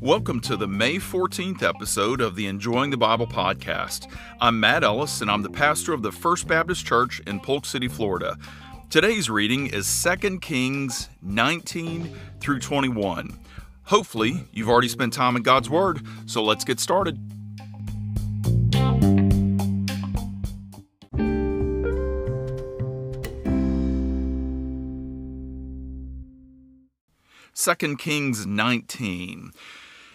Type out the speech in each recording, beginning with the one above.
Welcome to the May 14th episode of the Enjoying the Bible podcast. I'm Matt Ellis, and I'm the pastor of the First Baptist Church in Polk City, Florida. Today's reading is 2 Kings 19 through 21. Hopefully, you've already spent time in God's Word, so let's get started. Second Kings 19.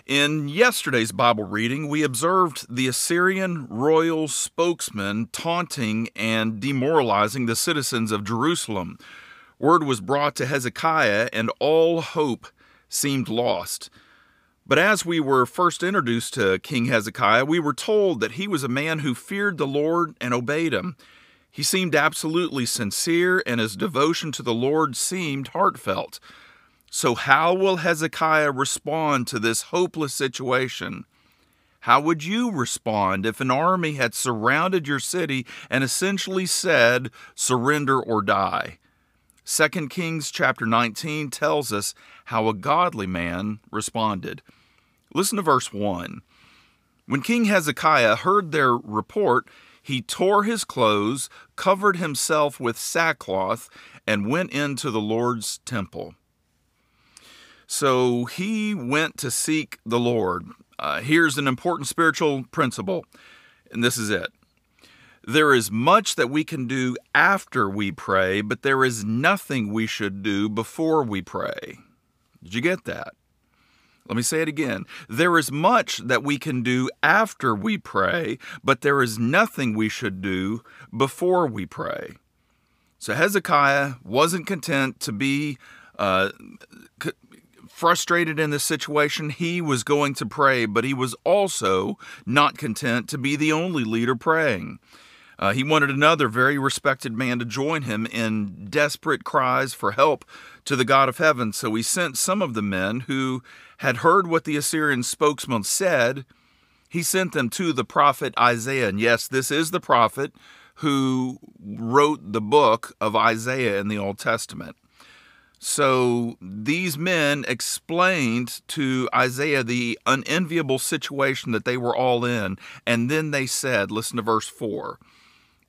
In yesterday's Bible reading, we observed the Assyrian royal spokesman taunting and demoralizing the citizens of Jerusalem. Word was brought to Hezekiah, and all hope seemed lost. But as we were first introduced to King Hezekiah, we were told that he was a man who feared the Lord and obeyed him. He seemed absolutely sincere, and his devotion to the Lord seemed heartfelt. So, how will Hezekiah respond to this hopeless situation? How would you respond if an army had surrounded your city and essentially said, surrender or die? 2 Kings chapter 19 tells us how a godly man responded. Listen to verse 1. When King Hezekiah heard their report, he tore his clothes, covered himself with sackcloth, and went into the Lord's temple. So he went to seek the Lord. Uh, here's an important spiritual principle, and this is it. There is much that we can do after we pray, but there is nothing we should do before we pray. Did you get that? Let me say it again. There is much that we can do after we pray, but there is nothing we should do before we pray. So Hezekiah wasn't content to be uh, frustrated in this situation, he was going to pray, but he was also not content to be the only leader praying. Uh, he wanted another very respected man to join him in desperate cries for help to the God of heaven. So he sent some of the men who had heard what the Assyrian spokesman said. He sent them to the prophet Isaiah. And yes, this is the prophet who wrote the book of Isaiah in the Old Testament. So these men explained to Isaiah the unenviable situation that they were all in. And then they said, listen to verse 4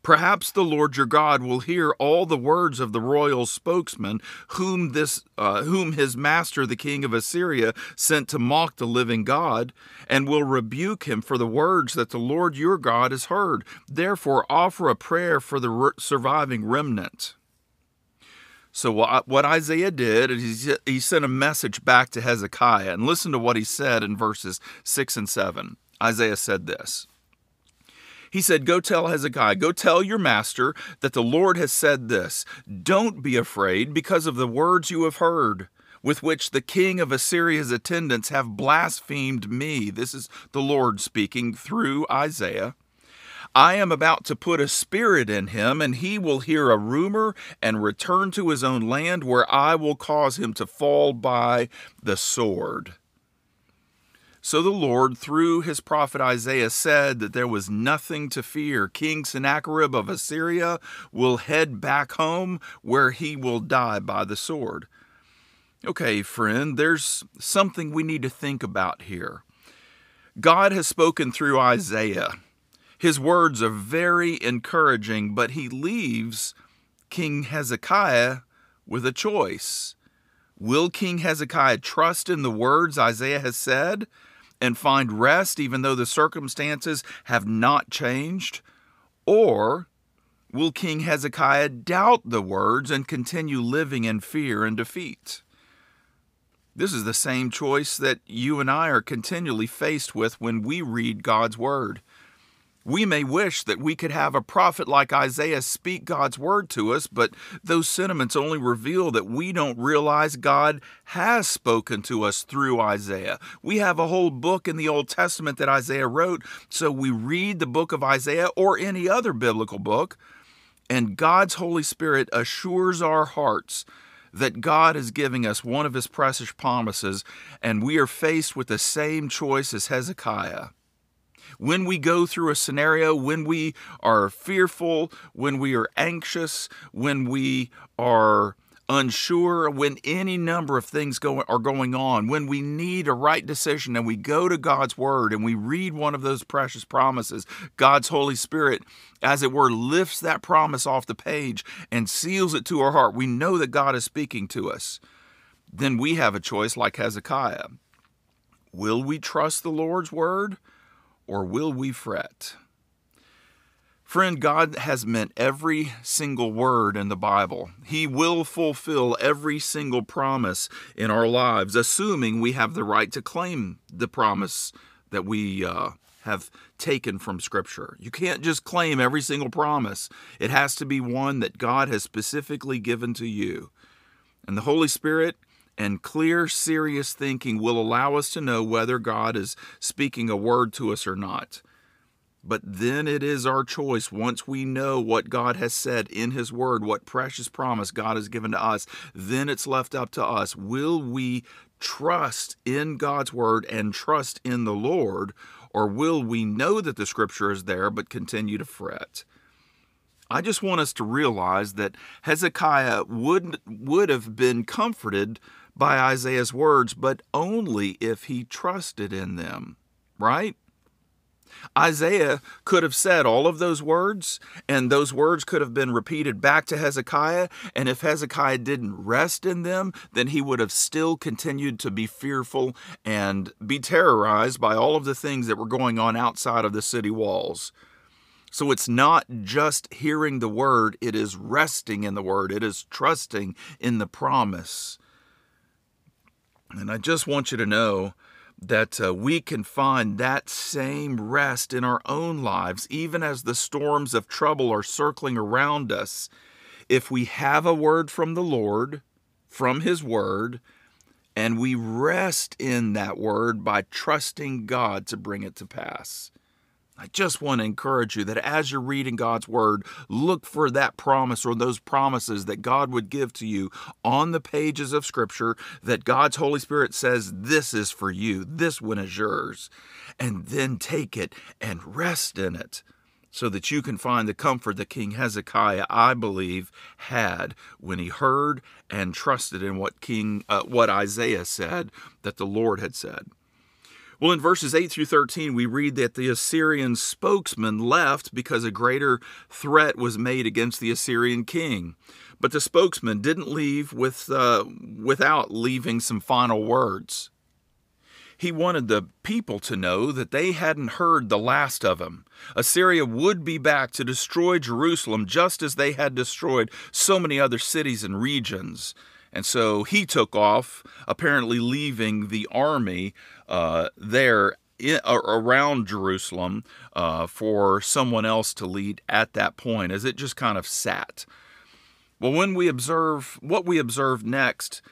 Perhaps the Lord your God will hear all the words of the royal spokesman, whom this, uh, whom his master the king of Assyria sent to mock the living God, and will rebuke him for the words that the Lord your God has heard. Therefore, offer a prayer for the re- surviving remnant. So what Isaiah did is he sent a message back to Hezekiah and listen to what he said in verses 6 and 7. Isaiah said this. He said, Go tell Hezekiah, go tell your master that the Lord has said this. Don't be afraid because of the words you have heard, with which the king of Assyria's attendants have blasphemed me. This is the Lord speaking through Isaiah. I am about to put a spirit in him, and he will hear a rumor and return to his own land, where I will cause him to fall by the sword. So the Lord, through his prophet Isaiah, said that there was nothing to fear. King Sennacherib of Assyria will head back home, where he will die by the sword. Okay, friend, there's something we need to think about here. God has spoken through Isaiah. His words are very encouraging, but he leaves King Hezekiah with a choice. Will King Hezekiah trust in the words Isaiah has said and find rest even though the circumstances have not changed? Or will King Hezekiah doubt the words and continue living in fear and defeat? This is the same choice that you and I are continually faced with when we read God's Word. We may wish that we could have a prophet like Isaiah speak God's word to us, but those sentiments only reveal that we don't realize God has spoken to us through Isaiah. We have a whole book in the Old Testament that Isaiah wrote, so we read the book of Isaiah or any other biblical book, and God's Holy Spirit assures our hearts that God is giving us one of his precious promises, and we are faced with the same choice as Hezekiah when we go through a scenario, when we are fearful, when we are anxious, when we are unsure, when any number of things go, are going on, when we need a right decision and we go to God's Word and we read one of those precious promises, God's Holy Spirit, as it were, lifts that promise off the page and seals it to our heart. We know that God is speaking to us. Then we have a choice like Hezekiah. Will we trust the Lord's Word or will we fret? Friend, God has meant every single word in the Bible. He will fulfill every single promise in our lives, assuming we have the right to claim the promise that we uh, have taken from Scripture. You can't just claim every single promise, it has to be one that God has specifically given to you. And the Holy Spirit and clear, serious thinking will allow us to know whether God is speaking a word to us or not. But then it is our choice once we know what God has said in His Word, what precious promise God has given to us, then it's left up to us. Will we trust in God's Word and trust in the Lord, or will we know that the Scripture is there but continue to fret? I just want us to realize that Hezekiah would, would have been comforted by Isaiah's words, but only if he trusted in them, right? Isaiah could have said all of those words, and those words could have been repeated back to Hezekiah. And if Hezekiah didn't rest in them, then he would have still continued to be fearful and be terrorized by all of the things that were going on outside of the city walls. So it's not just hearing the word, it is resting in the word, it is trusting in the promise. And I just want you to know that uh, we can find that same rest in our own lives, even as the storms of trouble are circling around us. If we have a word from the Lord, from His Word, and we rest in that word by trusting God to bring it to pass. I just want to encourage you that as you're reading God's Word, look for that promise or those promises that God would give to you on the pages of Scripture that God's Holy Spirit says, This is for you, this one is yours. And then take it and rest in it so that you can find the comfort that King Hezekiah, I believe, had when he heard and trusted in what King, uh, what Isaiah said that the Lord had said. Well, in verses 8 through 13, we read that the Assyrian spokesman left because a greater threat was made against the Assyrian king. But the spokesman didn't leave with, uh, without leaving some final words. He wanted the people to know that they hadn't heard the last of him. Assyria would be back to destroy Jerusalem just as they had destroyed so many other cities and regions. And so he took off, apparently leaving the army uh, there in, around Jerusalem uh, for someone else to lead at that point, as it just kind of sat. Well, when we observe what we observe next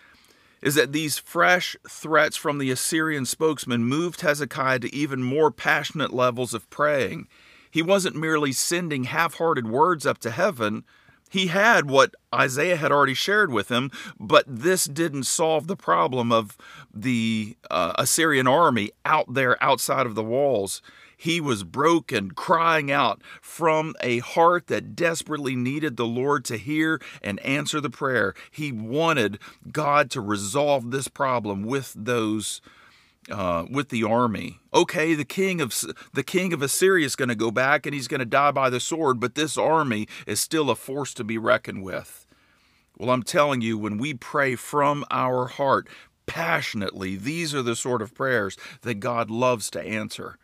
is that these fresh threats from the Assyrian spokesman moved Hezekiah to even more passionate levels of praying. He wasn't merely sending half hearted words up to heaven, he had what Isaiah had already shared with him, but this didn't solve the problem of the uh, Assyrian army out there outside of the walls. He was broken, crying out from a heart that desperately needed the Lord to hear and answer the prayer. He wanted God to resolve this problem with those uh, with the army. Okay, the king of the king of Assyria is going to go back and he's going to die by the sword, but this army is still a force to be reckoned with. Well, I'm telling you, when we pray from our heart passionately, these are the sort of prayers that God loves to answer.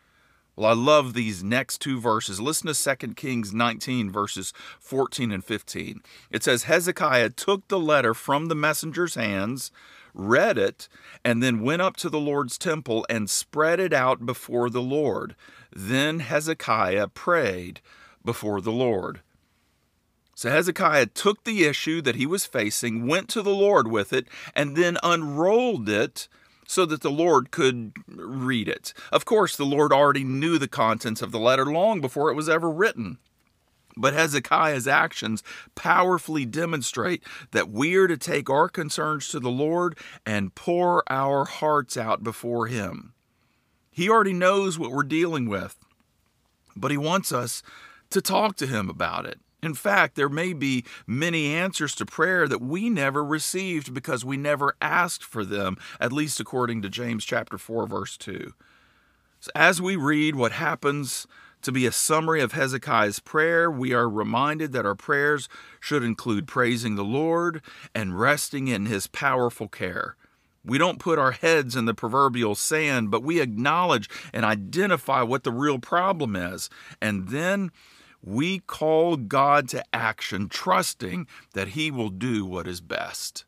Well, I love these next two verses. Listen to 2 Kings 19, verses 14 and 15. It says, Hezekiah took the letter from the messenger's hands read it, and then went up to the Lord's temple and spread it out before the Lord. Then Hezekiah prayed before the Lord. So Hezekiah took the issue that he was facing, went to the Lord with it, and then unrolled it so that the Lord could read it. Of course, the Lord already knew the contents of the letter long before it was ever written. But Hezekiah's actions powerfully demonstrate that we are to take our concerns to the Lord and pour our hearts out before Him. He already knows what we're dealing with, but He wants us to talk to Him about it. In fact, there may be many answers to prayer that we never received because we never asked for them, at least according to James chapter 4 verse 2. So as we read what happens to be a summary of Hezekiah's prayer, we are reminded that our prayers should include praising the Lord and resting in his powerful care. We don't put our heads in the proverbial sand, but we acknowledge and identify what the real problem is. And then we call God to action, trusting that He will do what is best.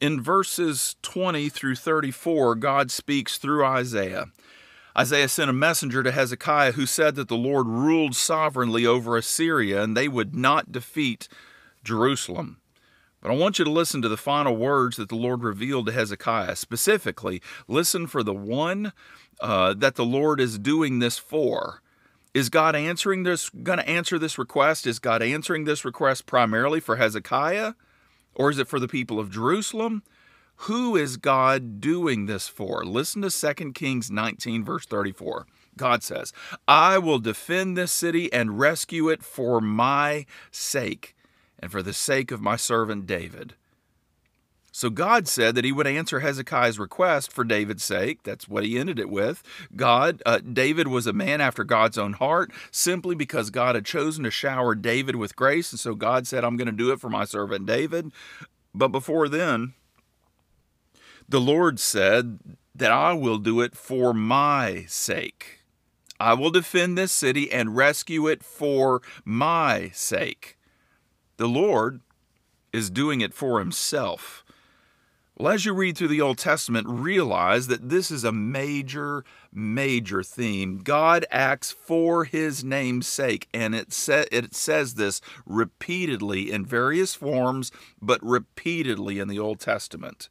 In verses 20 through 34, God speaks through Isaiah. Isaiah sent a messenger to Hezekiah who said that the Lord ruled sovereignly over Assyria and they would not defeat Jerusalem. But I want you to listen to the final words that the Lord revealed to Hezekiah. Specifically, listen for the one uh, that the Lord is doing this for. Is God answering this, going to answer this request? Is God answering this request primarily for Hezekiah? Or is it for the people of Jerusalem? Who is God doing this for? Listen to 2 Kings 19, verse 34. God says, I will defend this city and rescue it for my sake and for the sake of my servant David. So God said that he would answer Hezekiah's request for David's sake. That's what he ended it with. God, uh, David was a man after God's own heart simply because God had chosen to shower David with grace. And so God said, I'm going to do it for my servant David. But before then, the Lord said that I will do it for my sake. I will defend this city and rescue it for my sake. The Lord is doing it for himself. Well, as you read through the Old Testament, realize that this is a major, major theme. God acts for his name's sake, and it, sa- it says this repeatedly in various forms, but repeatedly in the Old Testament.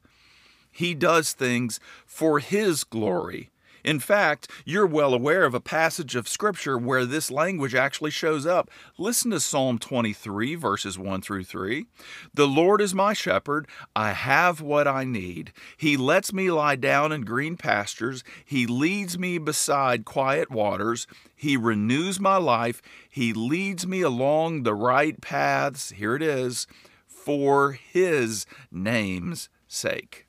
He does things for his glory. In fact, you're well aware of a passage of Scripture where this language actually shows up. Listen to Psalm 23, verses 1 through 3. The Lord is my shepherd. I have what I need. He lets me lie down in green pastures. He leads me beside quiet waters. He renews my life. He leads me along the right paths. Here it is for His name's sake.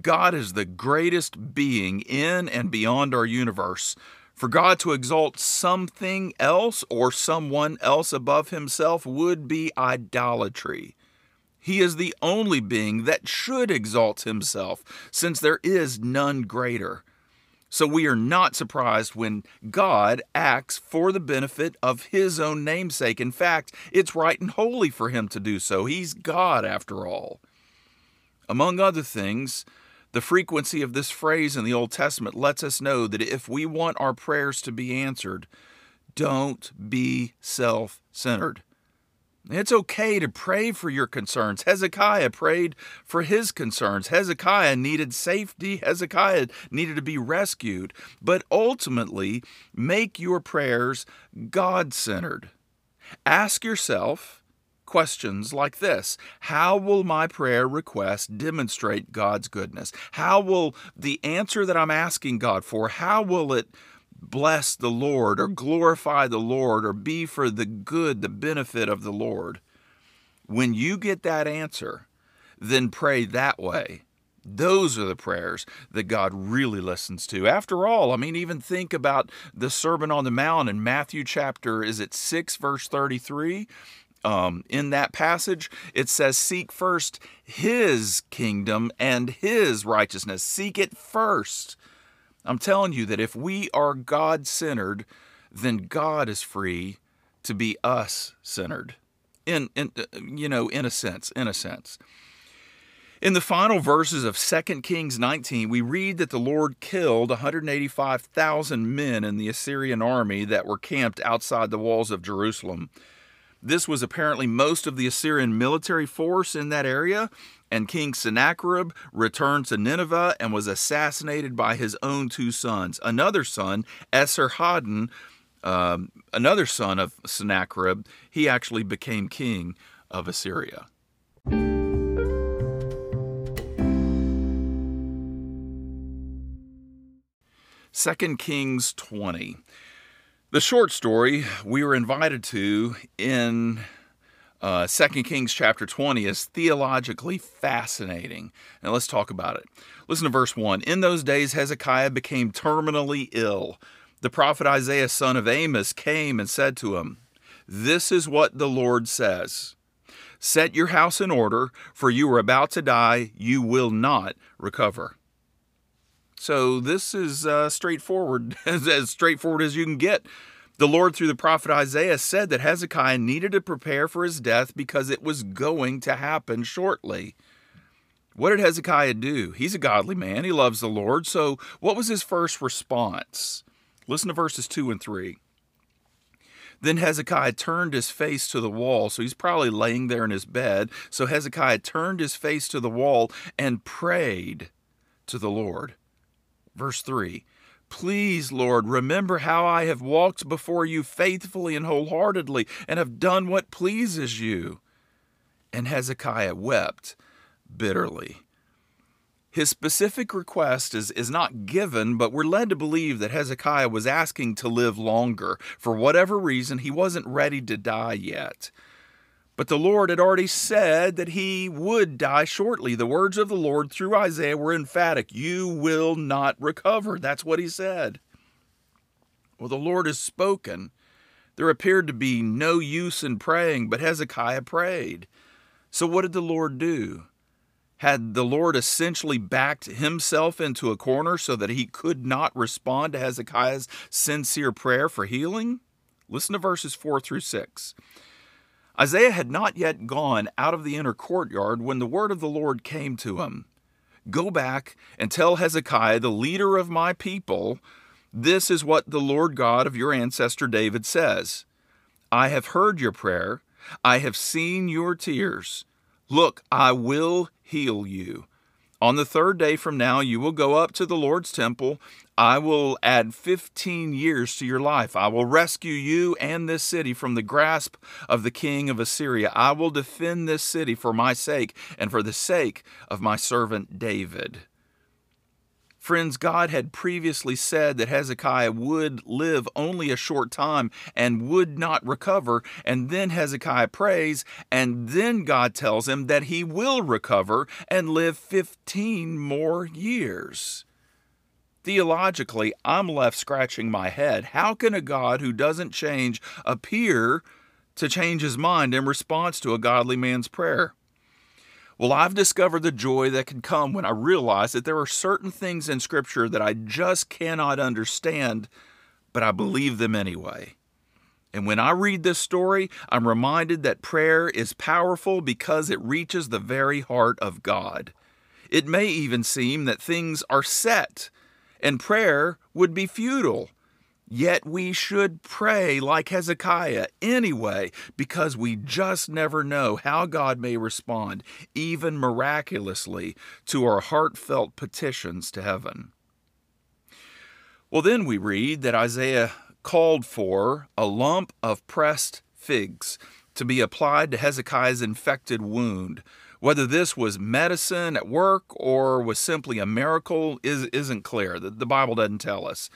God is the greatest being in and beyond our universe. For God to exalt something else or someone else above himself would be idolatry. He is the only being that should exalt himself, since there is none greater. So we are not surprised when God acts for the benefit of his own namesake. In fact, it's right and holy for him to do so. He's God after all. Among other things, the frequency of this phrase in the Old Testament lets us know that if we want our prayers to be answered, don't be self centered. It's okay to pray for your concerns. Hezekiah prayed for his concerns. Hezekiah needed safety. Hezekiah needed to be rescued. But ultimately, make your prayers God centered. Ask yourself questions like this How will my prayer request demonstrate God's goodness? How will the answer that I'm asking God for, how will it bless the Lord or glorify the Lord or be for the good, the benefit of the Lord? When you get that answer, then pray that way. Those are the prayers that God really listens to. After all, I mean, even think about the Sermon on the Mount in Matthew chapter, is it 6, verse 33? Um, in that passage, it says, Seek first his kingdom and his righteousness. Seek it first. I'm telling you that if we are God centered, then God is free to be us centered. In, in, uh, you know, in a sense, in a sense. In the final verses of 2 Kings 19, we read that the Lord killed 185,000 men in the Assyrian army that were camped outside the walls of Jerusalem. This was apparently most of the Assyrian military force in that area, and King Sennacherib returned to Nineveh and was assassinated by his own two sons. Another son, Esarhaddon, um, another son of Sennacherib, he actually became king of Assyria. Second Kings 20. The short story we were invited to in uh, 2 Kings chapter 20 is theologically fascinating. Now let's talk about it. Listen to verse 1. In those days, Hezekiah became terminally ill. The prophet Isaiah, son of Amoz, came and said to him, This is what the Lord says Set your house in order, for you are about to die. You will not recover. So this is uh, straightforward, as, as straightforward as you can get. The Lord, through the prophet Isaiah, said that Hezekiah needed to prepare for his death because it was going to happen shortly. What did Hezekiah do? He's a godly man. He loves the Lord. So, what was his first response? Listen to verses 2 and 3. Then Hezekiah turned his face to the wall. So he's probably laying there in his bed. So Hezekiah turned his face to the wall and prayed to the Lord. Verse 3 Please, Lord, remember how I have walked before you faithfully and wholeheartedly and have done what pleases you. And Hezekiah wept bitterly. His specific request is, is not given, but we're led to believe that Hezekiah was asking to live longer. For whatever reason, he wasn't ready to die yet. But the Lord had already said that he would die shortly. The words of the Lord through Isaiah were emphatic You will not recover. That's what he said. Well, the Lord has spoken. There appeared to be no use in praying, but Hezekiah prayed. So, what did the Lord do? Had the Lord essentially backed himself into a corner so that he could not respond to Hezekiah's sincere prayer for healing? Listen to verses 4 through 6. Isaiah had not yet gone out of the inner courtyard when the word of the Lord came to him Go back and tell Hezekiah, the leader of my people, this is what the Lord God of your ancestor David says I have heard your prayer, I have seen your tears. Look, I will heal you. On the third day from now, you will go up to the Lord's temple. I will add 15 years to your life. I will rescue you and this city from the grasp of the king of Assyria. I will defend this city for my sake and for the sake of my servant David. Friends, God had previously said that Hezekiah would live only a short time and would not recover. And then Hezekiah prays, and then God tells him that he will recover and live 15 more years. Theologically, I'm left scratching my head. How can a God who doesn't change appear to change his mind in response to a godly man's prayer? Well, I've discovered the joy that can come when I realize that there are certain things in Scripture that I just cannot understand, but I believe them anyway. And when I read this story, I'm reminded that prayer is powerful because it reaches the very heart of God. It may even seem that things are set, and prayer would be futile. Yet we should pray like Hezekiah anyway, because we just never know how God may respond, even miraculously, to our heartfelt petitions to heaven. Well, then we read that Isaiah called for a lump of pressed figs to be applied to Hezekiah's infected wound. Whether this was medicine at work or was simply a miracle is, isn't clear. The, the Bible doesn't tell us.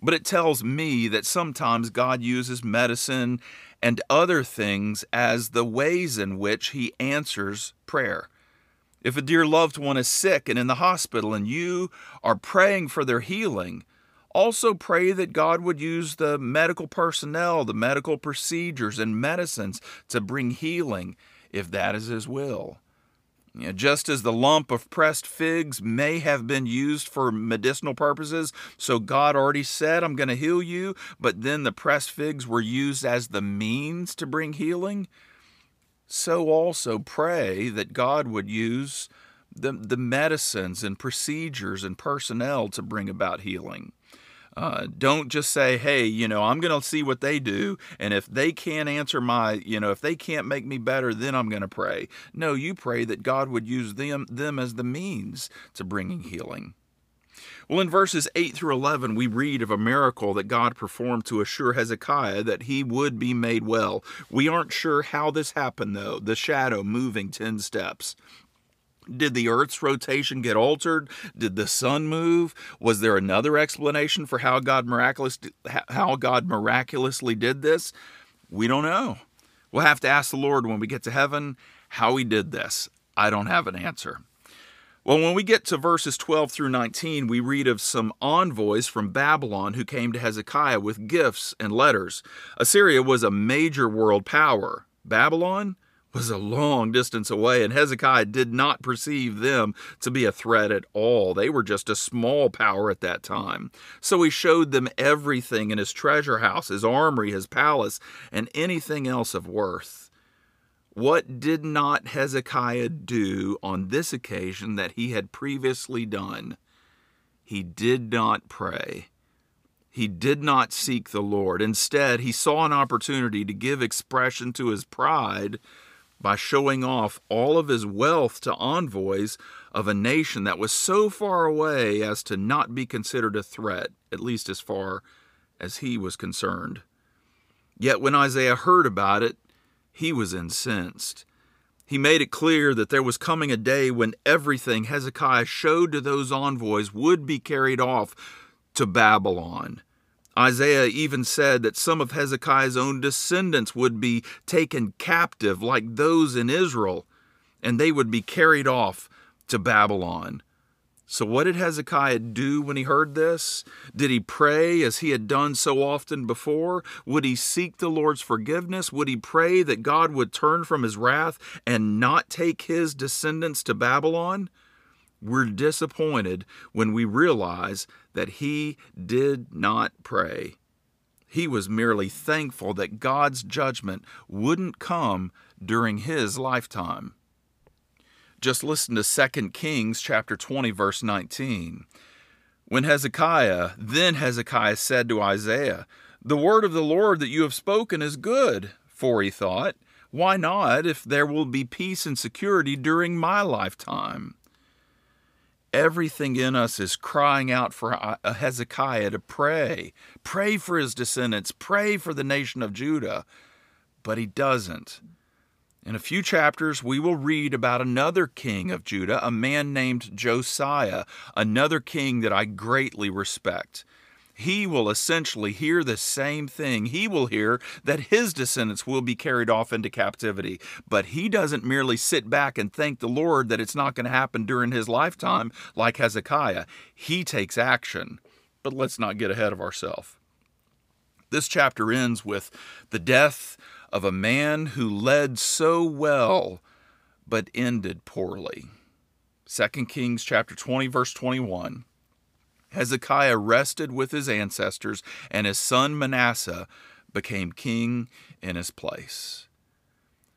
But it tells me that sometimes God uses medicine and other things as the ways in which He answers prayer. If a dear loved one is sick and in the hospital and you are praying for their healing, also pray that God would use the medical personnel, the medical procedures, and medicines to bring healing if that is His will. You know, just as the lump of pressed figs may have been used for medicinal purposes, so God already said, I'm going to heal you, but then the pressed figs were used as the means to bring healing, so also pray that God would use the, the medicines and procedures and personnel to bring about healing. Uh, don't just say, hey, you know, I'm going to see what they do. And if they can't answer my, you know, if they can't make me better, then I'm going to pray. No, you pray that God would use them, them as the means to bringing healing. Well, in verses 8 through 11, we read of a miracle that God performed to assure Hezekiah that he would be made well. We aren't sure how this happened, though, the shadow moving 10 steps. Did the Earth's rotation get altered? Did the sun move? Was there another explanation for how God miraculous how God miraculously did this? We don't know. We'll have to ask the Lord when we get to heaven how he did this. I don't have an answer. Well, when we get to verses 12 through 19, we read of some envoys from Babylon who came to Hezekiah with gifts and letters. Assyria was a major world power. Babylon was a long distance away, and Hezekiah did not perceive them to be a threat at all. They were just a small power at that time. So he showed them everything in his treasure house, his armory, his palace, and anything else of worth. What did not Hezekiah do on this occasion that he had previously done? He did not pray. He did not seek the Lord. Instead, he saw an opportunity to give expression to his pride by showing off all of his wealth to envoys of a nation that was so far away as to not be considered a threat, at least as far as he was concerned. Yet when Isaiah heard about it, he was incensed. He made it clear that there was coming a day when everything Hezekiah showed to those envoys would be carried off to Babylon. Isaiah even said that some of Hezekiah's own descendants would be taken captive, like those in Israel, and they would be carried off to Babylon. So, what did Hezekiah do when he heard this? Did he pray as he had done so often before? Would he seek the Lord's forgiveness? Would he pray that God would turn from his wrath and not take his descendants to Babylon? We're disappointed when we realize that he did not pray. He was merely thankful that God's judgment wouldn't come during his lifetime. Just listen to 2 Kings chapter 20 verse 19. When Hezekiah, then Hezekiah said to Isaiah, "The word of the Lord that you have spoken is good." For he thought, "Why not if there will be peace and security during my lifetime?" Everything in us is crying out for uh, uh, Hezekiah to pray. Pray for his descendants, pray for the nation of Judah. But he doesn't. In a few chapters, we will read about another king of Judah, a man named Josiah, another king that I greatly respect. He will essentially hear the same thing. He will hear that his descendants will be carried off into captivity. But he doesn't merely sit back and thank the Lord that it's not going to happen during his lifetime like Hezekiah. He takes action. But let's not get ahead of ourselves. This chapter ends with the death of a man who led so well but ended poorly. 2 Kings chapter 20 verse 21. Hezekiah rested with his ancestors and his son Manasseh became king in his place.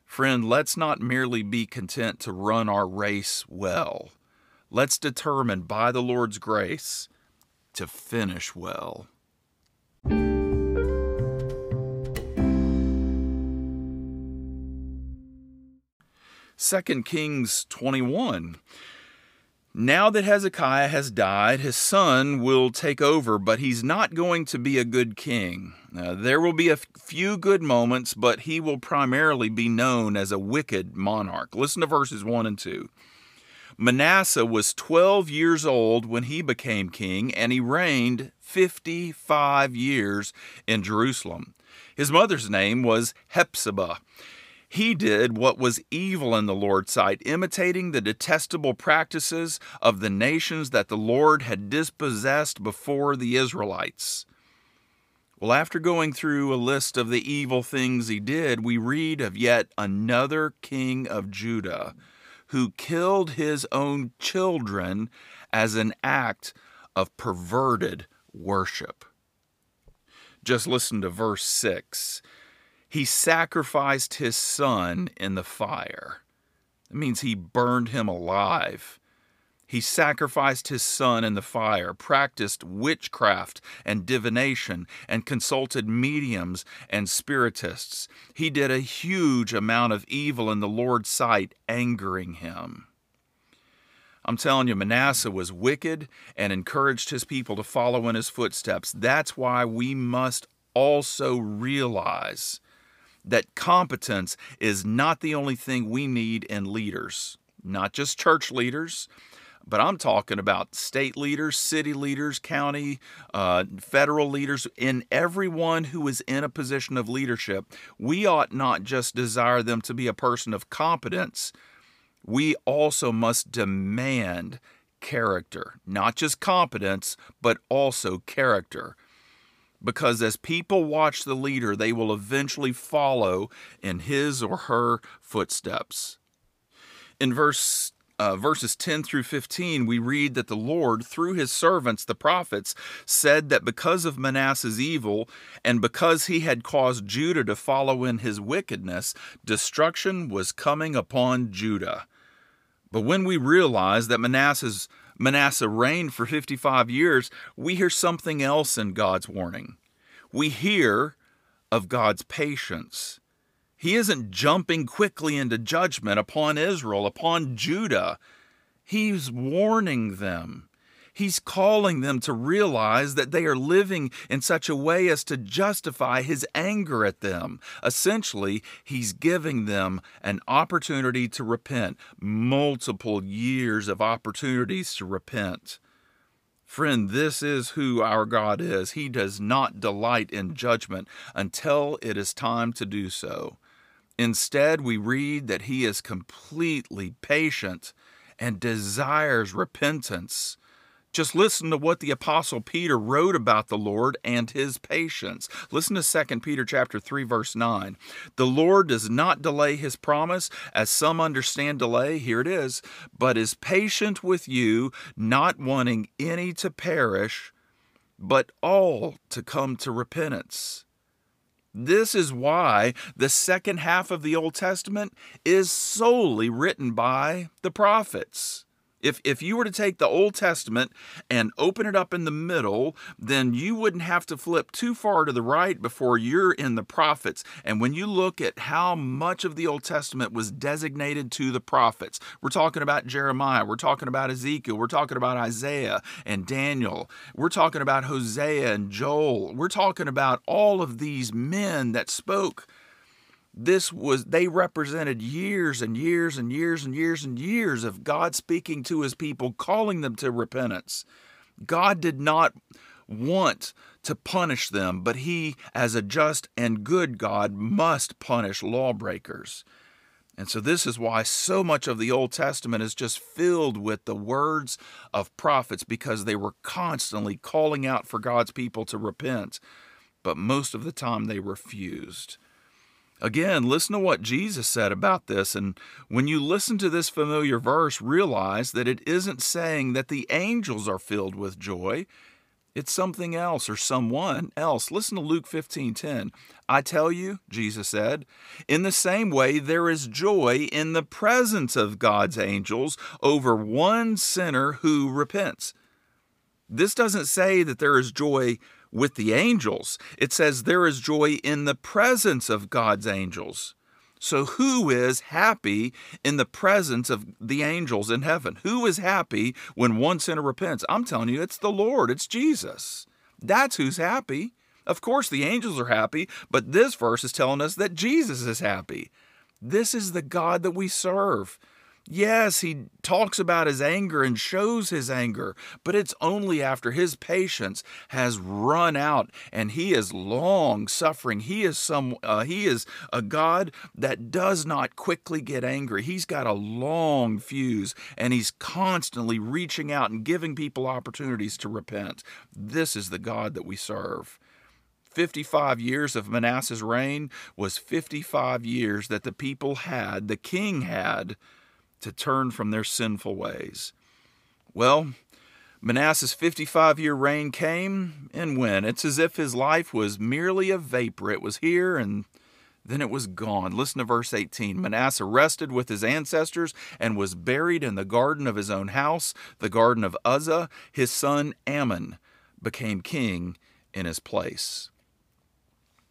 Friend, let's not merely be content to run our race well. Let's determine by the Lord's grace to finish well. 2 Kings 21. Now that Hezekiah has died, his son will take over, but he's not going to be a good king. There will be a few good moments, but he will primarily be known as a wicked monarch. Listen to verses 1 and 2. Manasseh was 12 years old when he became king, and he reigned 55 years in Jerusalem. His mother's name was Hephzibah. He did what was evil in the Lord's sight, imitating the detestable practices of the nations that the Lord had dispossessed before the Israelites. Well, after going through a list of the evil things he did, we read of yet another king of Judah who killed his own children as an act of perverted worship. Just listen to verse 6. He sacrificed his son in the fire. It means he burned him alive. He sacrificed his son in the fire, practiced witchcraft and divination, and consulted mediums and spiritists. He did a huge amount of evil in the Lord's sight, angering him. I'm telling you, Manasseh was wicked and encouraged his people to follow in his footsteps. That's why we must also realize that competence is not the only thing we need in leaders. not just church leaders, but I'm talking about state leaders, city leaders, county, uh, federal leaders, in everyone who is in a position of leadership. We ought not just desire them to be a person of competence, we also must demand character, not just competence, but also character. Because as people watch the leader, they will eventually follow in his or her footsteps. In verse uh, verses 10 through 15, we read that the Lord, through his servants, the prophets, said that because of Manasseh's evil and because he had caused Judah to follow in his wickedness, destruction was coming upon Judah. But when we realize that Manasseh's Manasseh reigned for 55 years, we hear something else in God's warning. We hear of God's patience. He isn't jumping quickly into judgment upon Israel, upon Judah. He's warning them. He's calling them to realize that they are living in such a way as to justify his anger at them. Essentially, he's giving them an opportunity to repent, multiple years of opportunities to repent. Friend, this is who our God is. He does not delight in judgment until it is time to do so. Instead, we read that he is completely patient and desires repentance. Just listen to what the apostle Peter wrote about the Lord and his patience. Listen to 2 Peter chapter 3 verse 9. The Lord does not delay his promise as some understand delay, here it is, but is patient with you, not wanting any to perish, but all to come to repentance. This is why the second half of the Old Testament is solely written by the prophets. If, if you were to take the Old Testament and open it up in the middle, then you wouldn't have to flip too far to the right before you're in the prophets. And when you look at how much of the Old Testament was designated to the prophets, we're talking about Jeremiah, we're talking about Ezekiel, we're talking about Isaiah and Daniel, we're talking about Hosea and Joel, we're talking about all of these men that spoke this was they represented years and years and years and years and years of God speaking to his people calling them to repentance. God did not want to punish them, but he as a just and good God must punish lawbreakers. And so, this is why so much of the Old Testament is just filled with the words of prophets because they were constantly calling out for God's people to repent. But most of the time, they refused. Again, listen to what Jesus said about this. And when you listen to this familiar verse, realize that it isn't saying that the angels are filled with joy. It's something else or someone else. Listen to Luke 15 10. I tell you, Jesus said, in the same way, there is joy in the presence of God's angels over one sinner who repents. This doesn't say that there is joy with the angels. It says there is joy in the presence of God's angels. So, who is happy in the presence of the angels in heaven? Who is happy when one sinner repents? I'm telling you, it's the Lord, it's Jesus. That's who's happy. Of course, the angels are happy, but this verse is telling us that Jesus is happy. This is the God that we serve. Yes, he talks about his anger and shows his anger, but it's only after his patience has run out and he is long suffering. He is some uh, he is a God that does not quickly get angry. He's got a long fuse and he's constantly reaching out and giving people opportunities to repent. This is the God that we serve. 55 years of Manasseh's reign was 55 years that the people had, the king had to turn from their sinful ways. Well, Manasseh's 55 year reign came and went. It's as if his life was merely a vapor. It was here and then it was gone. Listen to verse 18. Manasseh rested with his ancestors and was buried in the garden of his own house, the garden of Uzzah. His son Amon became king in his place.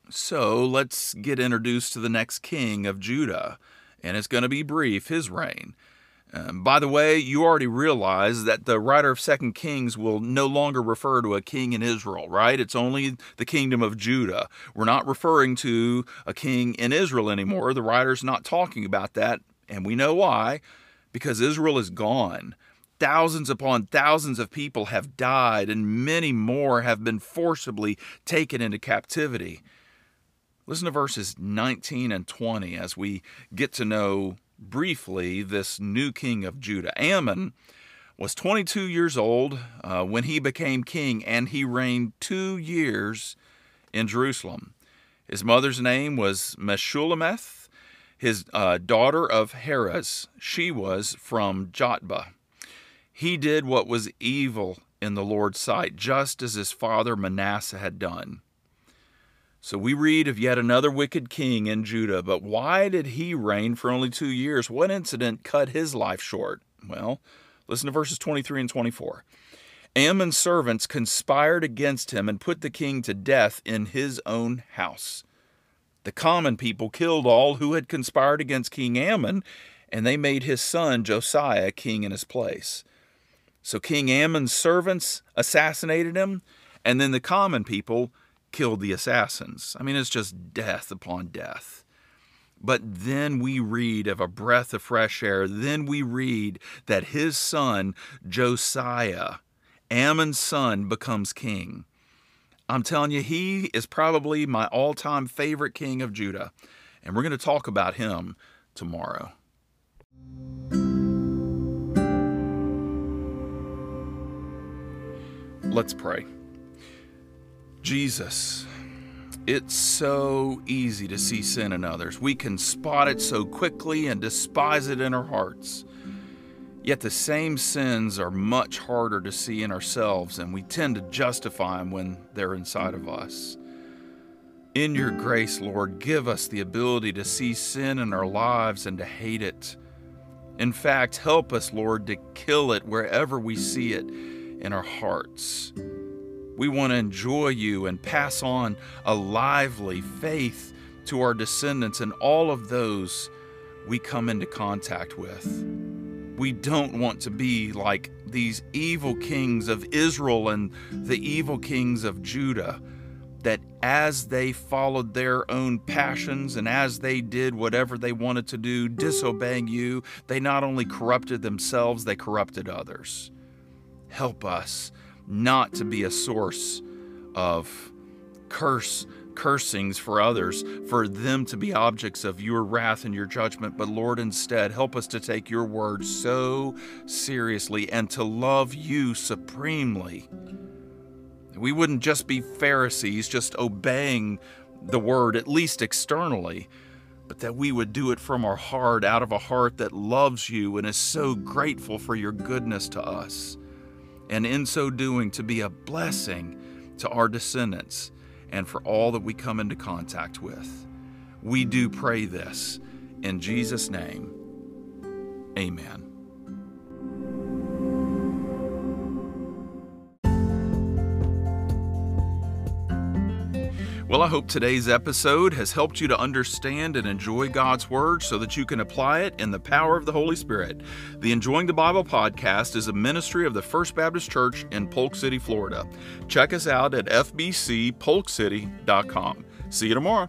So let's get introduced to the next king of Judah and it's going to be brief, his reign. Um, by the way, you already realize that the writer of Second Kings will no longer refer to a king in Israel, right? It's only the kingdom of Judah. We're not referring to a king in Israel anymore. The writer's not talking about that, and we know why. because Israel is gone. Thousands upon thousands of people have died, and many more have been forcibly taken into captivity. Listen to verses 19 and 20 as we get to know briefly this new king of Judah. Amon was 22 years old uh, when he became king, and he reigned two years in Jerusalem. His mother's name was Meshullemeth, his uh, daughter of Haruz. She was from Jotbah. He did what was evil in the Lord's sight, just as his father Manasseh had done. So we read of yet another wicked king in Judah, but why did he reign for only two years? What incident cut his life short? Well, listen to verses 23 and 24. Amon's servants conspired against him and put the king to death in his own house. The common people killed all who had conspired against King Amon, and they made his son Josiah king in his place. So King Amon's servants assassinated him, and then the common people killed the assassins. I mean, it's just death upon death. But then we read of a breath of fresh air. Then we read that his son, Josiah, Amon's son, becomes king. I'm telling you, he is probably my all time favorite king of Judah. And we're going to talk about him tomorrow. Let's pray. Jesus, it's so easy to see sin in others. We can spot it so quickly and despise it in our hearts. Yet the same sins are much harder to see in ourselves, and we tend to justify them when they're inside of us. In your grace, Lord, give us the ability to see sin in our lives and to hate it. In fact, help us, Lord, to kill it wherever we see it in our hearts. We want to enjoy you and pass on a lively faith to our descendants and all of those we come into contact with. We don't want to be like these evil kings of Israel and the evil kings of Judah, that as they followed their own passions and as they did whatever they wanted to do, disobeying you, they not only corrupted themselves, they corrupted others. Help us not to be a source of curse cursings for others, for them to be objects of your wrath and your judgment. But Lord, instead, help us to take your word so seriously and to love you supremely. We wouldn't just be Pharisees, just obeying the word, at least externally, but that we would do it from our heart, out of a heart that loves you and is so grateful for your goodness to us and in so doing to be a blessing to our descendants and for all that we come into contact with. We do pray this in Jesus' name. Amen. Well, I hope today's episode has helped you to understand and enjoy God's Word so that you can apply it in the power of the Holy Spirit. The Enjoying the Bible podcast is a ministry of the First Baptist Church in Polk City, Florida. Check us out at fbcpolkcity.com. See you tomorrow.